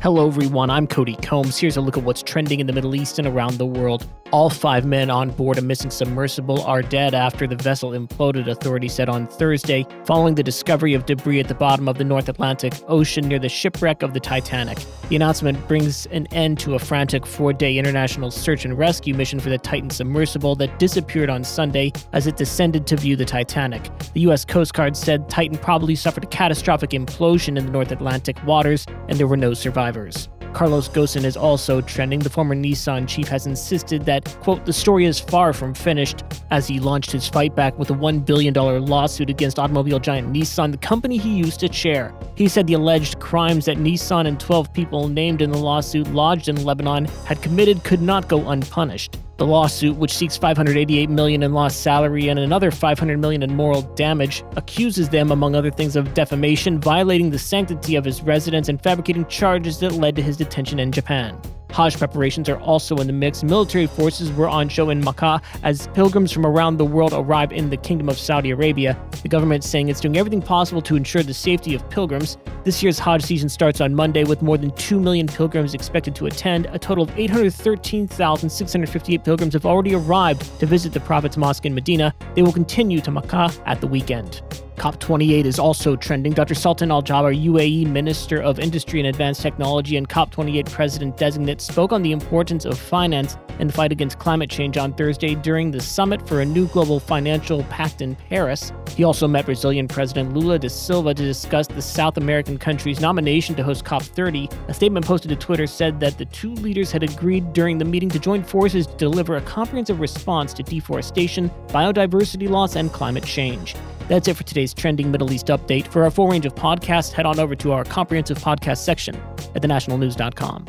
Hello, everyone. I'm Cody Combs. Here's a look at what's trending in the Middle East and around the world. All five men on board a missing submersible are dead after the vessel imploded, authorities said on Thursday, following the discovery of debris at the bottom of the North Atlantic Ocean near the shipwreck of the Titanic. The announcement brings an end to a frantic four day international search and rescue mission for the Titan submersible that disappeared on Sunday as it descended to view the Titanic. The U.S. Coast Guard said Titan probably suffered a catastrophic implosion in the North Atlantic waters and there were no survivors survivors. Carlos Ghosn is also trending. The former Nissan chief has insisted that, quote, the story is far from finished as he launched his fight back with a $1 billion lawsuit against automobile giant Nissan, the company he used to chair. He said the alleged crimes that Nissan and 12 people named in the lawsuit lodged in Lebanon had committed could not go unpunished. The lawsuit, which seeks 588 million in lost salary and another 500 million in moral damage, accuses them, among other things, of defamation, violating the sanctity of his residence, and fabricating charges that led to his detention in Japan. Hajj preparations are also in the mix. Military forces were on show in Makkah as pilgrims from around the world arrive in the Kingdom of Saudi Arabia. The government saying it's doing everything possible to ensure the safety of pilgrims. This year's Hajj season starts on Monday with more than 2 million pilgrims expected to attend. A total of 813,658 pilgrims have already arrived to visit the Prophet's Mosque in Medina. They will continue to Makkah at the weekend. COP28 is also trending. Dr. Sultan Al Jaber, UAE Minister of Industry and Advanced Technology and COP28 President designate, spoke on the importance of finance in the fight against climate change on Thursday during the summit for a new global financial pact in Paris. He also met Brazilian President Lula da Silva to discuss the South American country's nomination to host COP30. A statement posted to Twitter said that the two leaders had agreed during the meeting to join forces to deliver a comprehensive response to deforestation, biodiversity loss, and climate change. That's it for today's trending Middle East update. For our full range of podcasts, head on over to our comprehensive podcast section at thenationalnews.com.